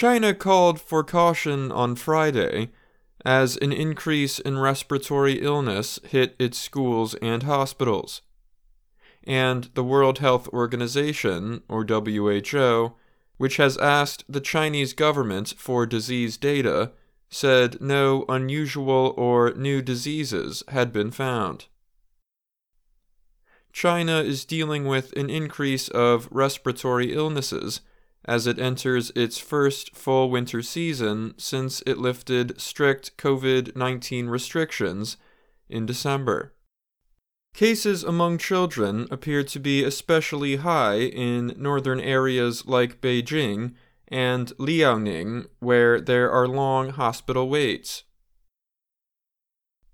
China called for caution on Friday as an increase in respiratory illness hit its schools and hospitals. And the World Health Organization, or WHO, which has asked the Chinese government for disease data, said no unusual or new diseases had been found. China is dealing with an increase of respiratory illnesses as it enters its first full winter season since it lifted strict COVID 19 restrictions in December. Cases among children appear to be especially high in northern areas like Beijing and Liaoning, where there are long hospital waits.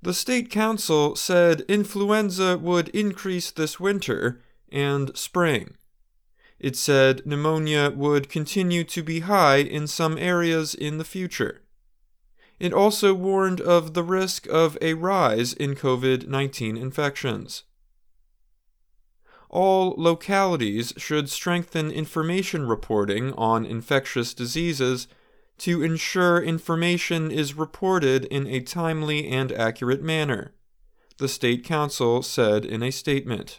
The State Council said influenza would increase this winter and spring. It said pneumonia would continue to be high in some areas in the future. It also warned of the risk of a rise in COVID 19 infections. All localities should strengthen information reporting on infectious diseases to ensure information is reported in a timely and accurate manner, the State Council said in a statement.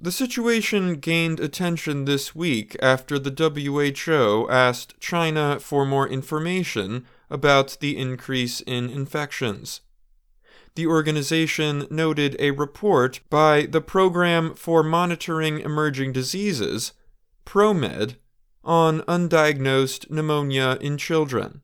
The situation gained attention this week after the WHO asked China for more information about the increase in infections. The organization noted a report by the Program for Monitoring Emerging Diseases, PROMED, on undiagnosed pneumonia in children.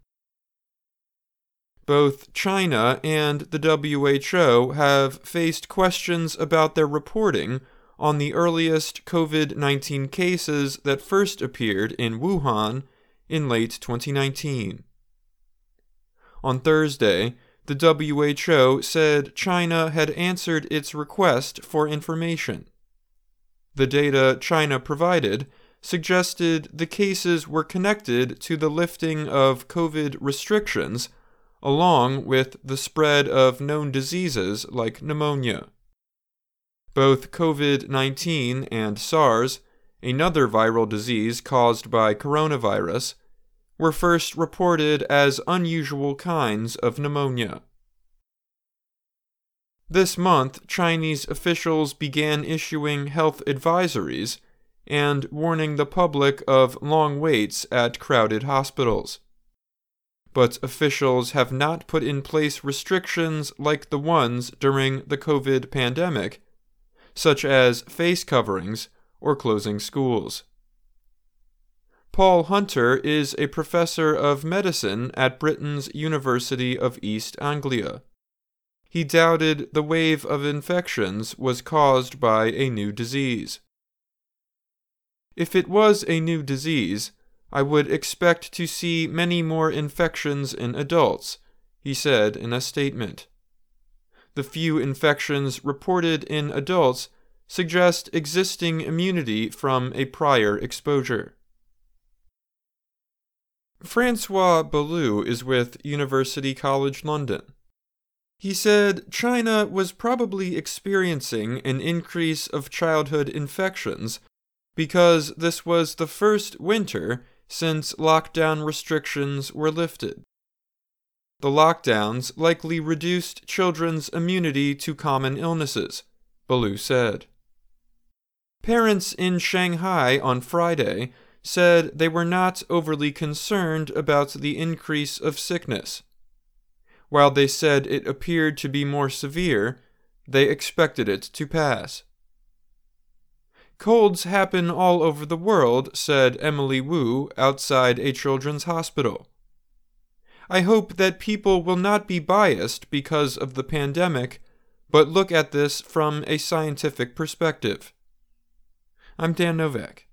Both China and the WHO have faced questions about their reporting on the earliest COVID 19 cases that first appeared in Wuhan in late 2019. On Thursday, the WHO said China had answered its request for information. The data China provided suggested the cases were connected to the lifting of COVID restrictions, along with the spread of known diseases like pneumonia. Both COVID 19 and SARS, another viral disease caused by coronavirus, were first reported as unusual kinds of pneumonia. This month, Chinese officials began issuing health advisories and warning the public of long waits at crowded hospitals. But officials have not put in place restrictions like the ones during the COVID pandemic, such as face coverings or closing schools. Paul Hunter is a professor of medicine at Britain's University of East Anglia. He doubted the wave of infections was caused by a new disease. If it was a new disease, I would expect to see many more infections in adults, he said in a statement. The few infections reported in adults suggest existing immunity from a prior exposure. Francois Balloux is with University College London. He said China was probably experiencing an increase of childhood infections because this was the first winter since lockdown restrictions were lifted. The lockdowns likely reduced children's immunity to common illnesses, Balloux said. Parents in Shanghai on Friday said they were not overly concerned about the increase of sickness. While they said it appeared to be more severe, they expected it to pass. Colds happen all over the world, said Emily Wu outside a children's hospital. I hope that people will not be biased because of the pandemic, but look at this from a scientific perspective. I'm Dan Novak.